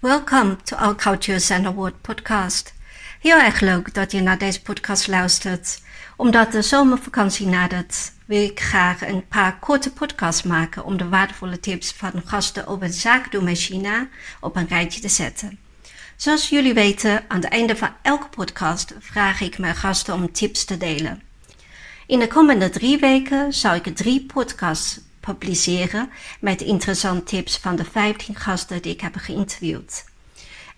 Welcome to our Cultures and Award podcast. Heel erg leuk dat je naar deze podcast luistert. Omdat de zomervakantie nadert, wil ik graag een paar korte podcasts maken om de waardevolle tips van gasten over het zaken doen met China op een rijtje te zetten. Zoals jullie weten, aan het einde van elke podcast vraag ik mijn gasten om tips te delen. In de komende drie weken zal ik drie podcasts publiceren met interessante tips van de 15 gasten die ik heb geïnterviewd.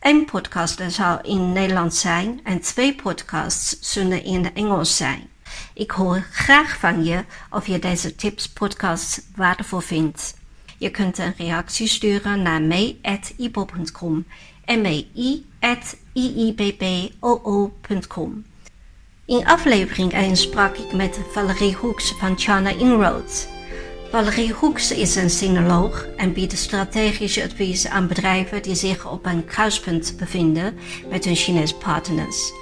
Eén podcast zal in Nederland zijn en twee podcasts zullen in het Engels zijn. Ik hoor graag van je of je deze tips podcast waardevol vindt. Je kunt een reactie sturen naar mee.ibo.com mei.iibboo.com. In aflevering 1 sprak ik met Valerie Hoeks van China Inroads. Valerie Hoeks is een sinoloog en biedt strategisch advies aan bedrijven die zich op een kruispunt bevinden met hun Chinese partners.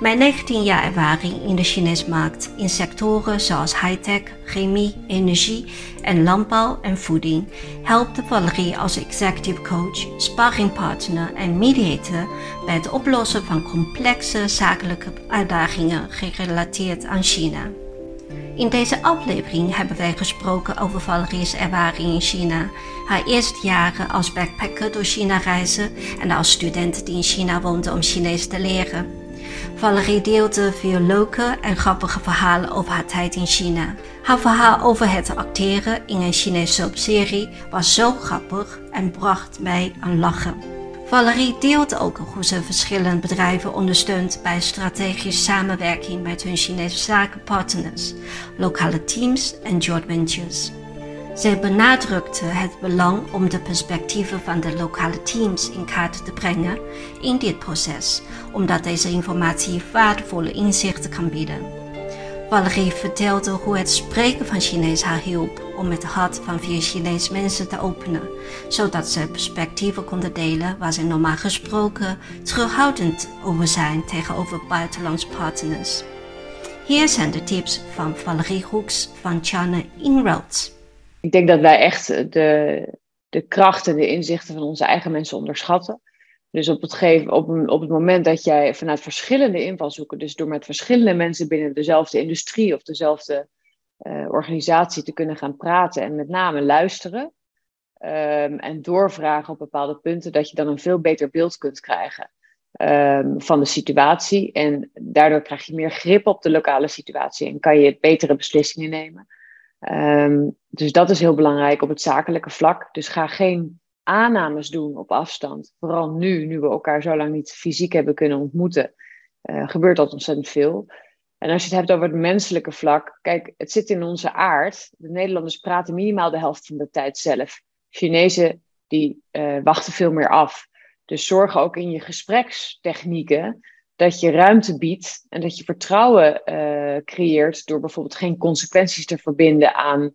Mijn 19 jaar ervaring in de Chinese markt in sectoren zoals high-tech, chemie, energie en landbouw en voeding helpt Valerie als executive coach, sparringpartner en mediator bij het oplossen van complexe zakelijke uitdagingen gerelateerd aan China. In deze aflevering hebben wij gesproken over Valerie's ervaring in China, haar eerste jaren als backpacker door China reizen en als student die in China woonde om Chinees te leren. Valerie deelde veel leuke en grappige verhalen over haar tijd in China. Haar verhaal over het acteren in een Chinese soapserie was zo grappig en bracht mij aan lachen. Valerie deelt ook hoe ze verschillende bedrijven ondersteunt bij strategische samenwerking met hun Chinese zakenpartners, lokale teams en joint ventures. Zij benadrukte het belang om de perspectieven van de lokale teams in kaart te brengen in dit proces, omdat deze informatie waardevolle inzichten kan bieden. Valerie vertelde hoe het spreken van Chinees haar hielp om het hart van vier Chinese mensen te openen, zodat ze perspectieven konden delen waar ze normaal gesproken terughoudend over zijn tegenover buitenlandse partners. Hier zijn de tips van Valerie Hoeks van China Inroads. Ik denk dat wij echt de, de kracht en de inzichten van onze eigen mensen onderschatten. Dus op het, geven, op, op het moment dat jij vanuit verschillende invalshoeken, dus door met verschillende mensen binnen dezelfde industrie of dezelfde uh, organisatie te kunnen gaan praten en met name luisteren um, en doorvragen op bepaalde punten, dat je dan een veel beter beeld kunt krijgen um, van de situatie. En daardoor krijg je meer grip op de lokale situatie en kan je betere beslissingen nemen. Um, dus dat is heel belangrijk op het zakelijke vlak. Dus ga geen aannames doen op afstand. Vooral nu, nu we elkaar zo lang niet fysiek hebben kunnen ontmoeten, uh, gebeurt dat ontzettend veel. En als je het hebt over het menselijke vlak, kijk, het zit in onze aard. De Nederlanders praten minimaal de helft van de tijd zelf. Chinezen die uh, wachten veel meer af. Dus zorg ook in je gesprekstechnieken dat je ruimte biedt en dat je vertrouwen uh, creëert door bijvoorbeeld geen consequenties te verbinden aan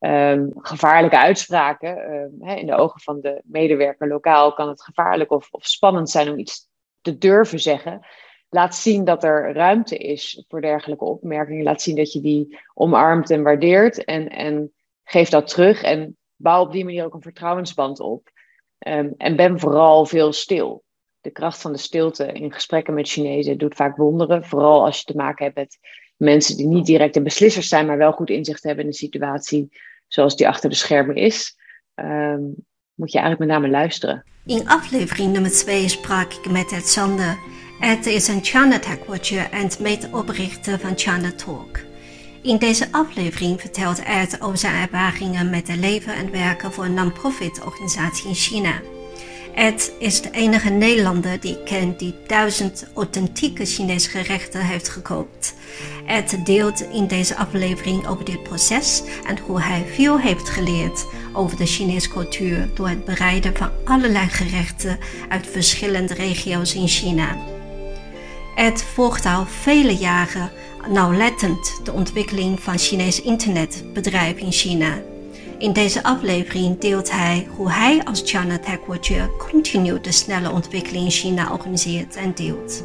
um, gevaarlijke uitspraken. Um, in de ogen van de medewerker lokaal kan het gevaarlijk of, of spannend zijn om iets te durven zeggen. Laat zien dat er ruimte is voor dergelijke opmerkingen. Laat zien dat je die omarmt en waardeert. En, en geef dat terug. En bouw op die manier ook een vertrouwensband op. Um, en ben vooral veel stil. De kracht van de stilte in gesprekken met Chinezen doet vaak wonderen. Vooral als je te maken hebt met mensen die niet direct de beslissers zijn, maar wel goed inzicht hebben in de situatie zoals die achter de schermen is, um, moet je eigenlijk met name luisteren. In aflevering nummer 2 sprak ik met Ed Ed is een China Tech Watcher en medeoprichter van China Talk. In deze aflevering vertelt Ed over zijn ervaringen met het leven en werken voor een non-profit organisatie in China. Ed is de enige Nederlander die ik ken die duizend authentieke Chinese gerechten heeft gekoopt. Ed deelt in deze aflevering over dit proces en hoe hij veel heeft geleerd over de Chinese cultuur door het bereiden van allerlei gerechten uit verschillende regio's in China. Ed volgt al vele jaren nauwlettend de ontwikkeling van Chinees internetbedrijf in China. In deze aflevering deelt hij hoe hij als China Tech Watcher continu de snelle ontwikkeling in China organiseert en deelt.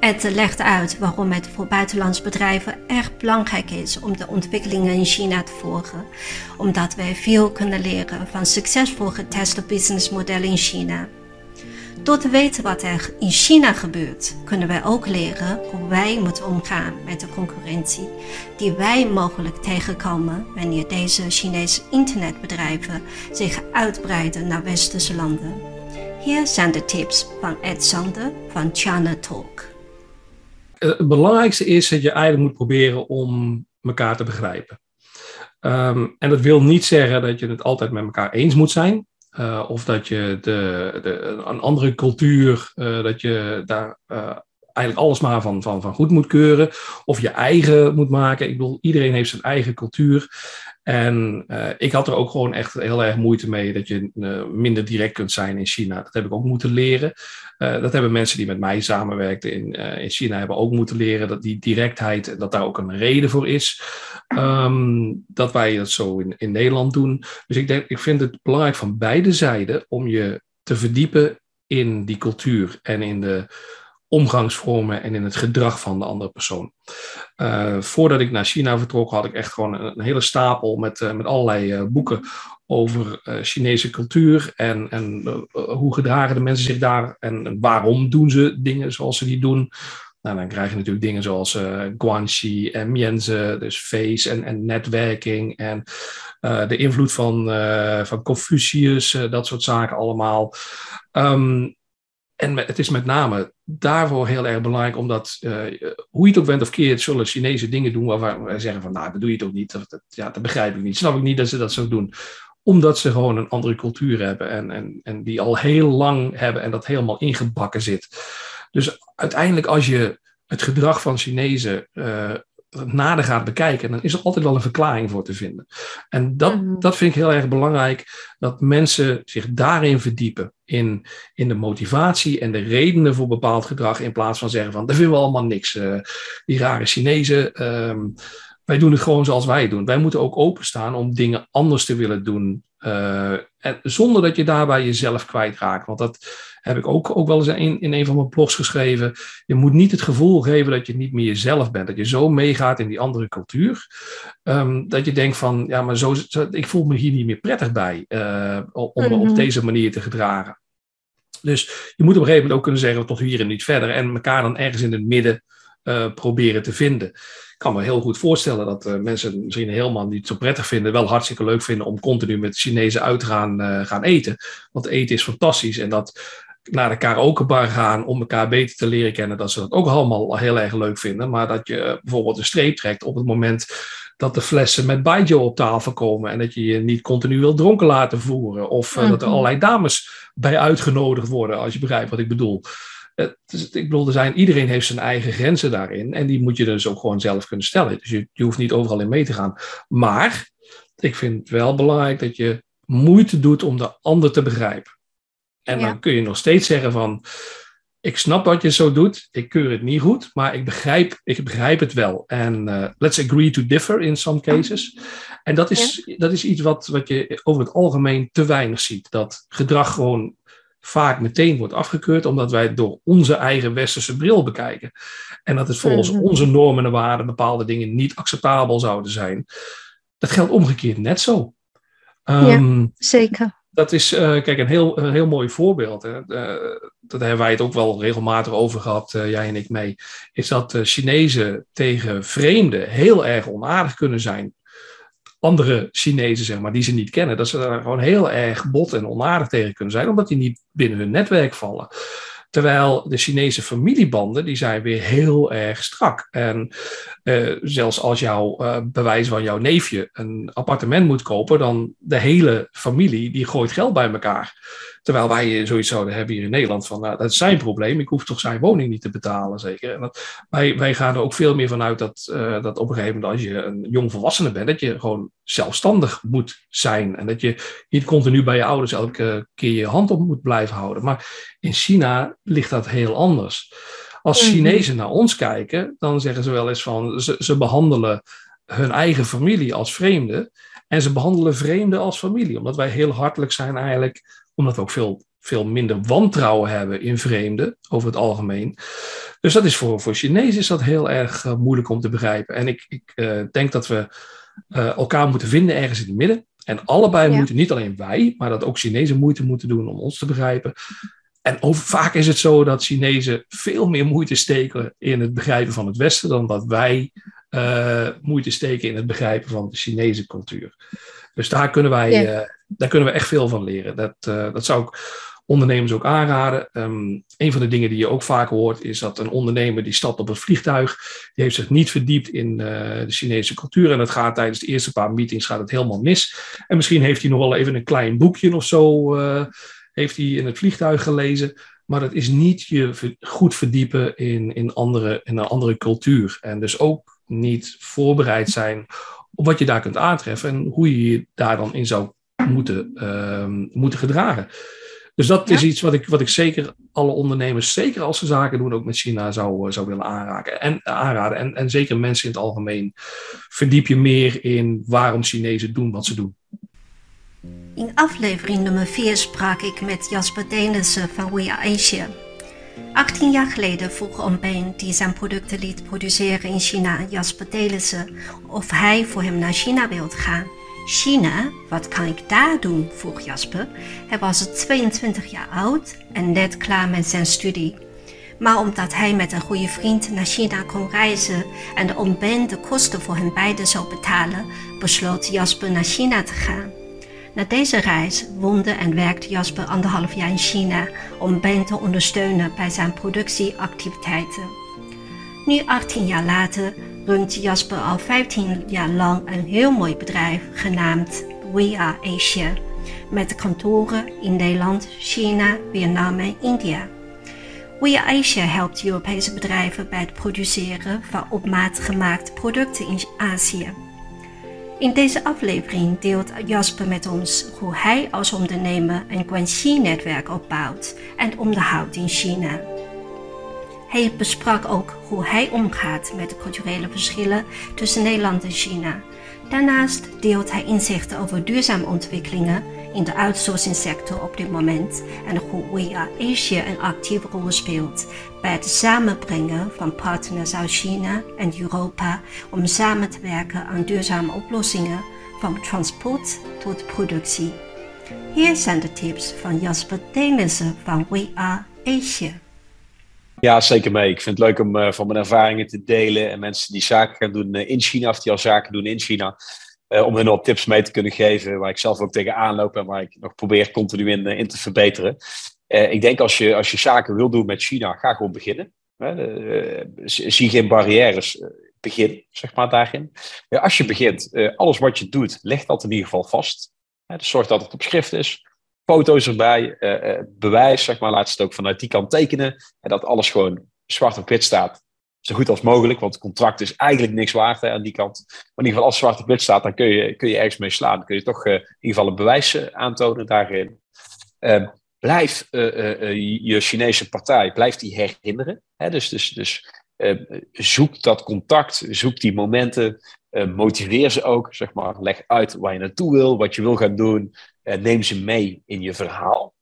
Ed legt uit waarom het voor buitenlandse bedrijven erg belangrijk is om de ontwikkelingen in China te volgen, omdat wij veel kunnen leren van succesvol geteste businessmodellen in China. Door te weten wat er in China gebeurt, kunnen wij ook leren hoe wij moeten omgaan met de concurrentie die wij mogelijk tegenkomen wanneer deze Chinese internetbedrijven zich uitbreiden naar westerse landen. Hier zijn de tips van Ed Sander van China Talk. Eh, het belangrijkste is dat je eigenlijk moet proberen om elkaar te begrijpen. Um, en dat wil niet zeggen dat je het altijd met elkaar eens moet zijn. Uh, of dat je de, de, een andere cultuur, uh, dat je daar uh, eigenlijk alles maar van, van, van goed moet keuren. Of je eigen moet maken. Ik bedoel, iedereen heeft zijn eigen cultuur. En uh, ik had er ook gewoon echt heel erg moeite mee dat je uh, minder direct kunt zijn in China. Dat heb ik ook moeten leren. Uh, dat hebben mensen die met mij samenwerkten in, in China hebben ook moeten leren. Dat die directheid, dat daar ook een reden voor is. Um, dat wij dat zo in, in Nederland doen. Dus ik, denk, ik vind het belangrijk van beide zijden om je te verdiepen in die cultuur en in de omgangsvormen en in het gedrag van de andere persoon. Uh, voordat ik naar China vertrok, had ik echt gewoon een, hele stapel met, uh, met allerlei uh, boeken over Chinese cultuur en, en hoe gedragen de mensen zich daar en waarom doen ze dingen zoals ze die doen. Nou, dan krijg je natuurlijk dingen zoals uh, Guanxi en Mianzi, dus face en, en netwerking en de invloed van, van Confucius, dat soort zaken allemaal. Um, en het is met name daarvoor heel erg belangrijk, omdat uh, hoe je het ook bent of keert, zullen Chinese dingen doen waarvan wij zeggen van, nou, dat doe je toch niet. Dat, ja, dat begrijp ik niet. Snap ik niet dat ze dat zo doen. Omdat ze gewoon een andere cultuur hebben en, en, en die al heel lang hebben en dat helemaal ingebakken zit. Dus uiteindelijk als je het gedrag van Chinezen uh, nader gaat bekijken, dan is er altijd wel een verklaring voor te vinden. En dat, mm. dat vind ik heel erg belangrijk, dat mensen zich daarin verdiepen. In, in de motivatie en de redenen voor bepaald gedrag, in plaats van zeggen van, dat vinden we allemaal niks. Uh, die rare Chinezen, um, wij doen het gewoon zoals wij doen. Wij moeten ook openstaan om dingen anders te willen doen. Uh, en zonder dat je daarbij jezelf kwijtraakt. Want dat heb ik ook, ook wel eens in, in een van mijn blogs geschreven. Je moet niet het gevoel geven dat je niet meer jezelf bent. Dat je zo meegaat in die andere cultuur. Um, dat je denkt van, ja, maar zo, zo, ik voel me hier niet meer prettig bij. Uh, om me mm-hmm. op deze manier te gedragen. Dus je moet op een gegeven moment ook kunnen zeggen tot hier en niet verder. En elkaar dan ergens in het midden uh, proberen te vinden. Ik kan me heel goed voorstellen dat uh, mensen misschien helemaal niet zo prettig vinden, wel hartstikke leuk vinden om continu met Chinezen uit te gaan, uh, gaan eten. Want eten is fantastisch en dat naar de karaokebar gaan om elkaar beter te leren kennen, dat ze dat ook allemaal heel erg leuk vinden. Maar dat je bijvoorbeeld een streep trekt op het moment dat de flessen met baijiu op tafel komen en dat je je niet continu wil dronken laten voeren. Of -hmm. dat er allerlei dames bij uitgenodigd worden, als je begrijpt wat ik bedoel. Ik bedoel, er zijn, iedereen heeft zijn eigen grenzen daarin. En die moet je dus ook gewoon zelf kunnen stellen. Dus je, je hoeft niet overal in mee te gaan. Maar ik vind het wel belangrijk dat je moeite doet om de ander te begrijpen. En ja. dan kun je nog steeds zeggen van, ik snap wat je zo doet, ik keur het niet goed, maar ik begrijp, ik begrijp het wel. En uh, let's agree to differ in some cases. En dat is, ja. dat is iets wat, wat je over het algemeen te weinig ziet. Dat gedrag gewoon vaak meteen wordt afgekeurd, omdat wij het door onze eigen westerse bril bekijken. En dat het volgens mm -hmm. onze normen en waarden bepaalde dingen niet acceptabel zouden zijn. Dat geldt omgekeerd net zo. Um, ja, zeker. Dat is, uh, kijk, een heel, een heel mooi voorbeeld. Hè. Daar hebben wij het ook wel regelmatig over gehad, uh, jij en ik mee. Is dat Chinezen tegen vreemden heel erg onaardig kunnen zijn andere Chinezen, zeg maar, die ze niet kennen, dat ze daar gewoon heel erg bot en onaardig tegen kunnen zijn, omdat die niet binnen hun netwerk vallen. Terwijl de Chinese familiebanden, die zijn weer heel erg strak. En uh, zelfs als jouw uh, bewijs van jouw neefje een appartement moet kopen, dan de hele familie, die gooit geld bij elkaar. Terwijl wij zoiets zouden hebben hier in Nederland van, nou, dat is zijn probleem, ik hoef toch zijn woning niet te betalen, zeker. En dat, wij, wij gaan er ook veel meer vanuit dat, uh, dat op een gegeven moment als je een jong volwassene bent, dat je gewoon zelfstandig moet zijn. En dat je niet continu bij je ouders elke keer je hand op moet blijven houden. Maar in China ligt dat heel anders. Als -hmm. Chinezen naar ons kijken, dan zeggen ze wel eens van, ze, ze behandelen hun eigen familie als vreemden. En ze behandelen vreemden als familie, omdat wij heel hartelijk zijn eigenlijk omdat we ook veel veel minder wantrouwen hebben in vreemden over het algemeen. Dus dat is voor, voor Chinezen is dat heel erg uh, moeilijk om te begrijpen. En ik, ik uh, denk dat we uh, elkaar moeten vinden ergens in het midden. En allebei ja. moeten, niet alleen wij, maar dat ook Chinezen moeite moeten doen om ons te begrijpen. En over, vaak is het zo dat Chinezen veel meer moeite steken in het begrijpen van het Westen dan dat wij uh, moeite steken in het begrijpen van de Chinese cultuur. Dus daar kunnen wij, ja. uh, daar kunnen we echt veel van leren. Dat, uh, dat zou ik ondernemers ook aanraden. Um, een van de dingen die je ook vaak hoort is dat een ondernemer die stapt op een vliegtuig, die heeft zich niet verdiept in de Chinese cultuur en dat gaat tijdens de eerste paar meetings gaat het helemaal mis. En misschien heeft hij nog wel even een klein boekje of zo heeft hij in het vliegtuig gelezen. Maar dat is niet je goed verdiepen in, in, andere, in een andere cultuur. En dus ook niet voorbereid zijn op wat je daar kunt aantreffen en hoe je je daar dan in zou moeten, uh, moeten gedragen. Dus dat ja. is iets wat ik, wat ik zeker alle ondernemers, zeker als ze zaken doen, ook met China zou, zou willen aanraken en, aanraden. En, en zeker mensen in het algemeen. Verdiep je meer in waarom Chinezen doen wat ze doen. In aflevering nummer 4 sprak ik met Jasper Denissen van We Are Asia. 18 jaar geleden vroeg Ombeen, die zijn producten liet produceren in China, Jasper Denissen, of hij voor hem naar China wilde gaan. China, wat kan ik daar doen? vroeg Jasper. Hij was 22 jaar oud en net klaar met zijn studie. Maar omdat hij met een goede vriend naar China kon reizen en de Ombeen de kosten voor hen beiden zou betalen, besloot Jasper naar China te gaan. Na deze reis woonde en werkte Jasper anderhalf jaar in China om Ben te ondersteunen bij zijn productieactiviteiten. Nu 18 jaar later runt Jasper al 15 jaar lang een heel mooi bedrijf genaamd We Are Asia, met kantoren in Nederland, China, Vietnam en India. We Are Asia helpt Europese bedrijven bij het produceren van op maat gemaakte producten in Azië. In deze aflevering deelt Jasper met ons hoe hij als ondernemer een Guanxi-netwerk opbouwt en onderhoudt in China. Hij besprak ook hoe hij omgaat met de culturele verschillen tussen Nederland en China. Daarnaast deelt hij inzichten over duurzame ontwikkelingen in de outsourcing-sector op dit moment en hoe We Are Asia een actieve rol speelt bij het samenbrengen van partners uit China en Europa om samen te werken aan duurzame oplossingen van transport tot productie. Hier zijn de tips van Jasper Denissen van We Are Asia. Ja, zeker mee. Ik vind het leuk om uh, van mijn ervaringen te delen en mensen die zaken gaan doen uh, in China of die al zaken doen in China. Uh, om hun op tips mee te kunnen geven waar ik zelf ook tegen aanloop en waar ik nog probeer continu in, in te verbeteren. Uh, ik denk als je, als je zaken wil doen met China, ga gewoon beginnen. Uh, zie geen barrières. begin, zeg maar, daarin. als je begint, alles wat je doet, ligt dat in ieder geval vast. dus zorg dat het op schrift is. Foto's erbij, bewijs, zeg maar, laat het ook vanuit die kant tekenen. En dat alles gewoon zwart op wit staat zo goed als mogelijk, want het contract is eigenlijk niks waard hè, aan die kant. Maar in ieder geval, als zwart op wit staat, dan kun je, kun je ergens mee slaan. Dan kun je toch uh, in ieder geval een bewijs uh, aantonen daarin. Uh, blijf je Chinese partij, blijf die herinneren. Hè? Dus, dus, dus zoek dat contact, zoek die momenten, motiveer ze ook, zeg maar. Leg uit waar je naartoe wil, wat je wil gaan doen. neem ze mee in je verhaal.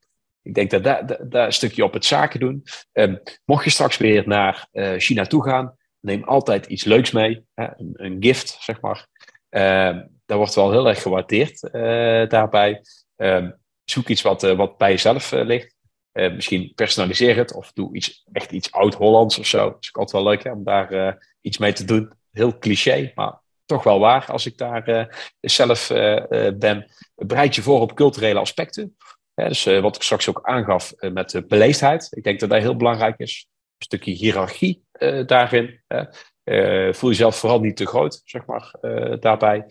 Ik denk dat daar, daar, een stukje op het zaken doen. Um, mocht je straks weer naar uh, China toe gaan, neem altijd iets leuks mee. Hè? Een, een, gift, zeg maar. Um, dat wordt wel heel erg gewaardeerd uh, daarbij. Um, zoek iets wat, uh, wat bij jezelf ligt. misschien personaliseer het of doe iets, echt iets oud-Hollands of zo. Dat is altijd wel leuk hè, om daar iets mee te doen. Heel cliché, maar toch wel waar als ik daar zelf ben. Bereid je voor op culturele aspecten dus uh, wat ik straks ook aangaf uh, met de beleefdheid. Ik denk dat dat heel belangrijk is. Een stukje hiërarchie uh, daarin. voel jezelf vooral niet te groot, zeg maar, daarbij.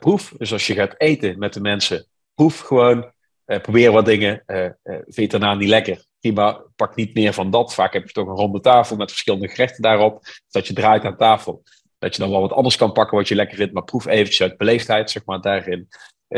proef. Dus als je gaat eten met de mensen, proef gewoon. probeer wat dingen. vind je daarna niet lekker? Prima, pak niet meer van dat. Vaak heb je toch een ronde tafel met verschillende gerechten daarop. Dat je draait aan tafel. Dat je dan wel wat anders kan pakken wat je lekker vindt. Maar proef eventjes uit beleefdheid, zeg maar, daarin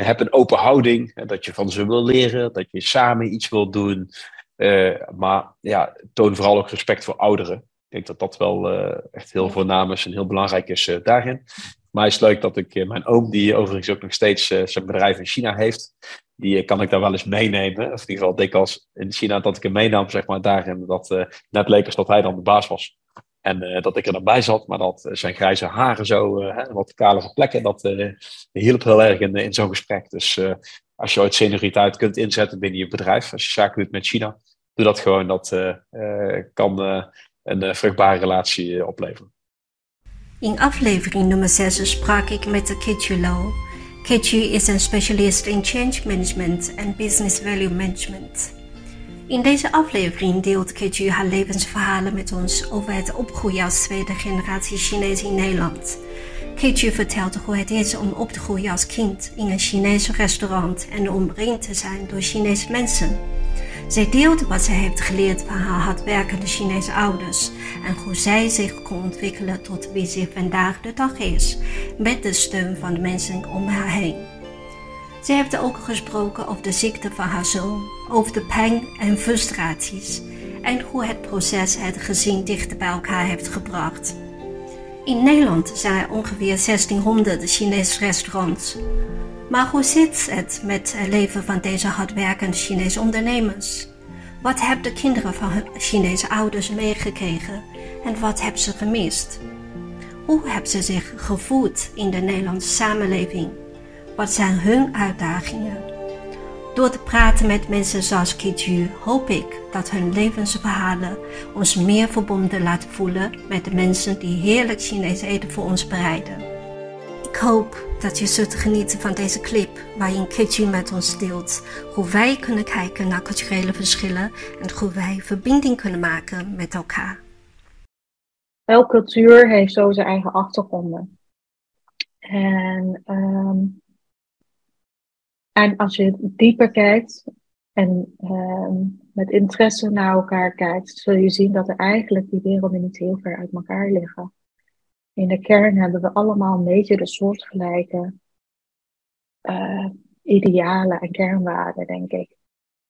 heb een open houding, dat je van ze wil leren, dat je samen iets wil doen. Uh, maar ja, toon vooral ook respect voor ouderen. Ik denk dat dat wel uh, echt heel voornaam is en heel belangrijk is uh, daarin. mij is het leuk dat ik mijn oom, die overigens ook nog steeds zijn bedrijf in China heeft, die kan ik daar wel eens meenemen. Of in ieder geval dikwijls in China dat ik hem meenam, zeg maar, daarin dat net leek alsof hij dan de baas was. En dat ik er dan bij zat, maar dat zijn grijze haren zo, wat kale plekken, dat hielp heel erg in, in zo'n gesprek. Dus als je ooit senioriteit kunt inzetten binnen je bedrijf, als je zaken doet met China, doe dat gewoon. Dat kan een vruchtbare relatie opleveren. In aflevering nummer 6 sprak ik met Kechu Lo. Kechu is een specialist in change management en business value management. In deze aflevering deelt Keju haar levensverhalen met ons over het opgroeien als tweede generatie Chinees in Nederland. Keju vertelt hoe het is om op te groeien als kind in een Chinees restaurant en omringd te zijn door Chinese mensen. Zij deelt wat zij heeft geleerd van haar hardwerkende Chinese ouders en hoe zij zich kon ontwikkelen tot wie ze vandaag de dag is, met de steun van de mensen om haar heen. Ze heeft ook gesproken over de ziekte van haar zoon, over de pijn en frustraties en hoe het proces het gezin dichter bij elkaar heeft gebracht. In Nederland zijn er ongeveer 1600 Chinese restaurants. Maar hoe zit het met het leven van deze hardwerkende Chinese ondernemers? Wat hebben de kinderen van hun Chinese ouders meegekregen en wat hebben ze gemist? Hoe hebben ze zich gevoeld in de Nederlandse samenleving? Wat zijn hun uitdagingen? Door te praten met mensen zoals Kiju hoop ik dat hun levensverhalen ons meer verbonden laten voelen met de mensen die heerlijk Chinees eten voor ons bereiden. Ik hoop dat je zult genieten van deze clip waarin Kiju met ons deelt hoe wij kunnen kijken naar culturele verschillen en hoe wij verbinding kunnen maken met elkaar. Elke cultuur heeft zo zijn eigen achtergronden. En um, en als je dieper kijkt en uh, met interesse naar elkaar kijkt, zul je zien dat er eigenlijk die werelden niet heel ver uit elkaar liggen. In de kern hebben we allemaal een beetje de soortgelijke uh, idealen en kernwaarden, denk ik.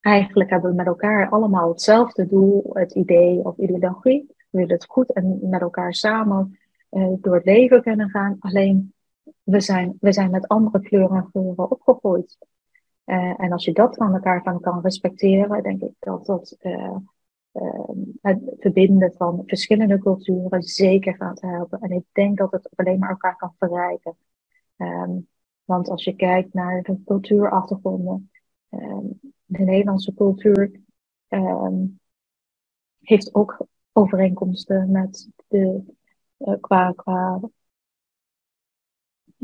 Eigenlijk hebben we met elkaar allemaal hetzelfde doel, het idee of ideologie. We willen het goed en met elkaar samen uh, door het leven kunnen gaan. Alleen we zijn, we zijn met andere kleuren en geuren opgegroeid. Uh, en als je dat van elkaar kan respecteren, denk ik dat dat uh, uh, het verbinden van verschillende culturen zeker gaat helpen. En ik denk dat het alleen maar elkaar kan verrijken. Um, want als je kijkt naar de cultuurachtergronden, um, de Nederlandse cultuur heeft ook overeenkomsten met de, qua, qua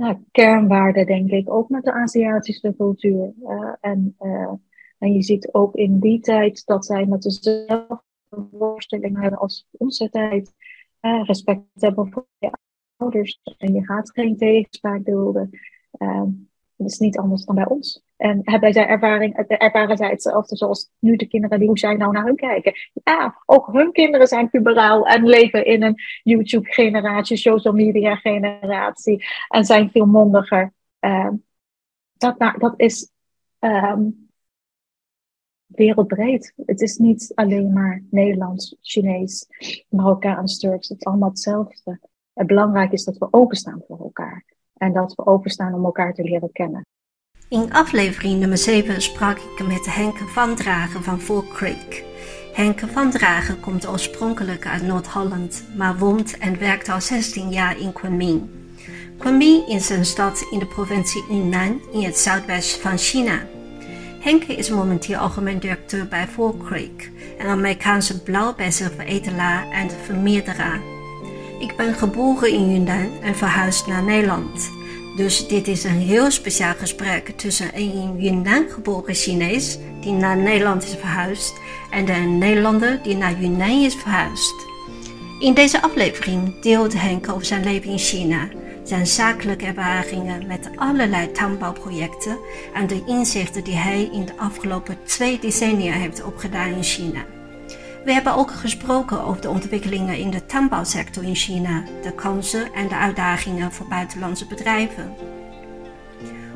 nou, kernwaarden, denk ik, ook met de Aziatische cultuur. Uh, en, uh, en je ziet ook in die tijd dat zij met dezelfde voorstellingen hebben als onze tijd. Uh, respect hebben voor je ouders. En je gaat geen tegenspraak dulden. Dat is niet anders dan bij ons. En hebben zij ervaring, ervaren zij hetzelfde zoals nu de kinderen die hoe zij nou naar hun kijken. Ja, ook hun kinderen zijn puberaal en leven in een YouTube-generatie, social media-generatie en zijn veel mondiger. Uh, dat, dat is um, wereldbreed. Het is niet alleen maar Nederlands, Chinees, Marokkaans, Turks. Het is allemaal hetzelfde. Het belangrijk is dat we openstaan voor elkaar en dat we openstaan om elkaar te leren kennen. In aflevering nummer 7 sprak ik met Henke van Dragen van Four Creek. Henke van Dragen komt oorspronkelijk uit Noord-Holland, maar woont en werkt al 16 jaar in Kunming. Kunming is een stad in de provincie Yunnan in het zuidwesten van China. Henke is momenteel algemeen directeur bij Four Creek, een Amerikaanse blauwbessenveredelaar en vermeerderaar. Ik ben geboren in Yunnan en verhuisd naar Nederland. Dus dit is een heel speciaal gesprek tussen een Yunnan geboren Chinees die naar Nederland is verhuisd en de Nederlander die naar Yunnan is verhuisd. In deze aflevering deelt Henk over zijn leven in China, zijn zakelijke ervaringen met allerlei tuinbouwprojecten en de inzichten die hij in de afgelopen twee decennia heeft opgedaan in China. We hebben ook gesproken over de ontwikkelingen in de tuinbouwsector in China, de kansen en de uitdagingen voor buitenlandse bedrijven.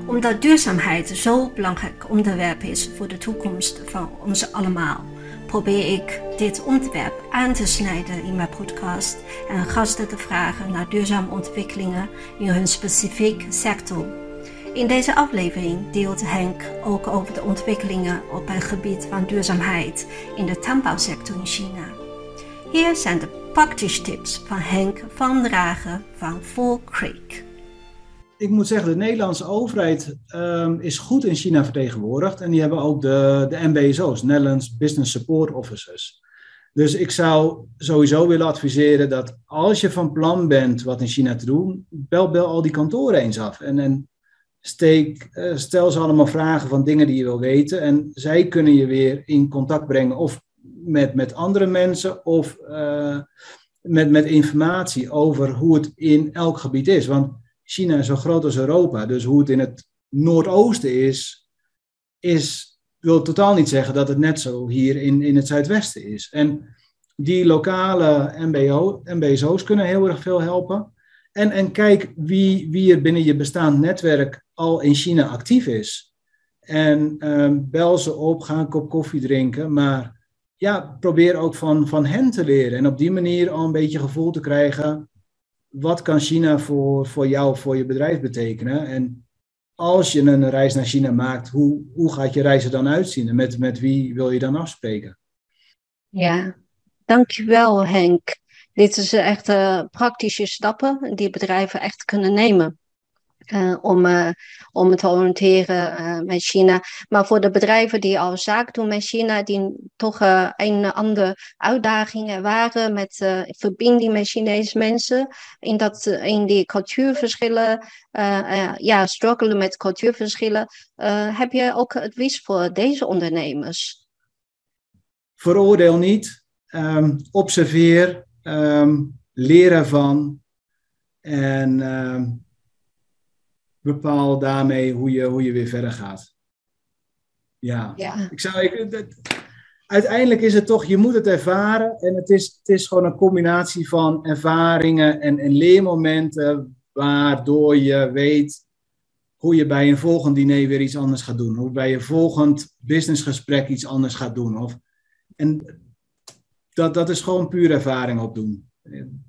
Omdat duurzaamheid zo'n belangrijk onderwerp is voor de toekomst van ons allemaal, probeer ik dit onderwerp aan te snijden in mijn podcast en gasten te vragen naar duurzame ontwikkelingen in hun specifiek sector. In deze aflevering deelt Henk ook over de ontwikkelingen op het gebied van duurzaamheid in de tuinbouwsector in China. Hier zijn de praktische tips van Henk van Dragen van Fall Creek ik moet zeggen, de Nederlandse overheid um, is goed in China vertegenwoordigd. En die hebben ook de, de NBSO's, Netherlands Business Support Officers. Dus ik zou sowieso willen adviseren dat als je van plan bent wat in China te doen, bel, bel al die kantoren eens af. En, en steek, uh, stel ze allemaal vragen van dingen die je wil weten. En zij kunnen je weer in contact brengen of met, met andere mensen of uh, met, met informatie over hoe het in elk gebied is. Want China is zo groot als Europa. Dus hoe het in het Noordoosten is, is wil totaal niet zeggen dat het net zo hier in, in het Zuidwesten is. En die lokale MBO, kunnen heel erg veel helpen. En, en kijk wie, wie er binnen je bestaand netwerk al in China actief is. En um, bel ze op, ga een kop koffie drinken. Maar ja, probeer ook van, van hen te leren. En op die manier al een beetje gevoel te krijgen wat kan China voor, voor jou, voor je bedrijf betekenen? En als je een reis naar China maakt, hoe, hoe gaat je reis er dan uitzien? En met, met wie wil je dan afspreken? Ja, dankjewel Henk. Dit is echt uh, praktische stappen die bedrijven echt kunnen nemen. Uh, om, uh, om te oriënteren met China. Maar voor de bedrijven die al zaak doen met China, die toch een andere uitdagingen waren met verbinding met Chinese mensen, in, dat, in die cultuurverschillen, ja, struggelen met cultuurverschillen, heb je ook advies voor deze ondernemers? Veroordeel niet, um, observeer, um, leer ervan en um, bepaal daarmee hoe je, hoe je weer verder gaat. Ja, ja. Ik zou, ik, uiteindelijk is het toch, je moet het ervaren. En het is, het is gewoon een combinatie van ervaringen en, en leermomenten, waardoor je weet hoe je bij een volgend diner weer iets anders gaat doen. Hoe bij een volgend businessgesprek iets anders gaat doen. Of, en dat, dat is gewoon puur ervaring opdoen.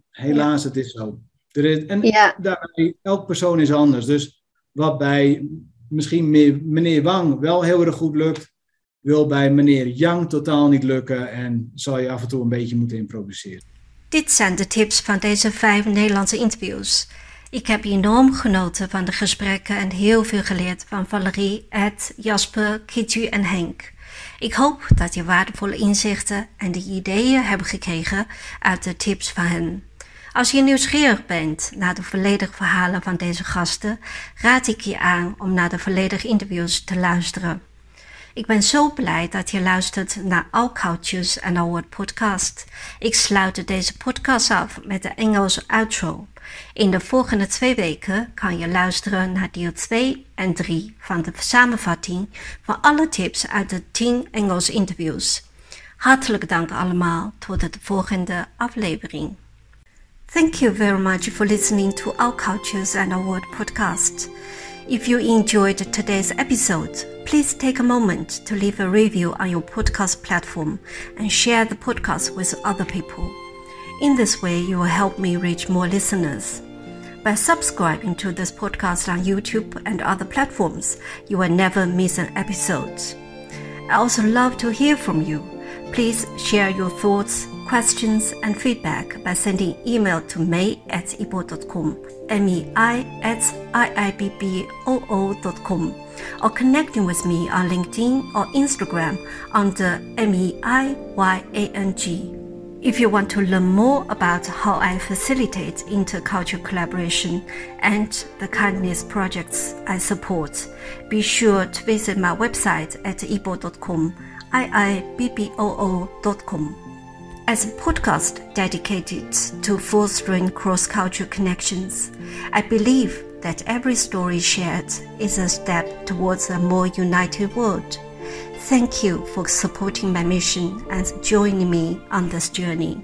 Helaas, het is zo. Er is, en ja. daarbij, elk persoon is anders. Dus wat bij misschien meneer Wang wel heel erg goed lukt, wil bij meneer Yang totaal niet lukken en zal je af en toe een beetje moeten improviseren. Dit zijn de tips van deze vijf Nederlandse interviews. Ik heb enorm genoten van de gesprekken en heel veel geleerd van Valerie, Ed, Jasper, Kitty en Henk. Ik hoop dat je waardevolle inzichten en de ideeën hebt gekregen uit de tips van hen. Als je nieuwsgierig bent naar de volledige verhalen van deze gasten, raad ik je aan om naar de volledige interviews te luisteren. Ik ben zo blij dat je luistert naar All Cultures and Our podcast. Ik sluit deze podcast af met de Engelse outro. In de volgende twee weken kan je luisteren naar deel 2 en 3 van de samenvatting van alle tips uit de 10 Engelse interviews. Hartelijk dank allemaal tot de volgende aflevering. Thank you very much for listening to Our Cultures and Our World podcast. If you enjoyed today's episode, please take a moment to leave a review on your podcast platform and share the podcast with other people. In this way, you will help me reach more listeners. By subscribing to this podcast on YouTube and other platforms, you will never miss an episode. I also love to hear from you. Please share your thoughts, questions, and feedback by sending email to may at ibo.com, M-E-I at I-I-B-B-O-O.com, or connecting with me on LinkedIn or Instagram under M-E-I-Y-A-N-G. If you want to learn more about how I facilitate intercultural collaboration and the kindness projects I support, be sure to visit my website at ibo.com, iibboo.com. As a podcast dedicated to fostering cross cultural connections, I believe that every story shared is a step towards a more united world. Thank you for supporting my mission and joining me on this journey.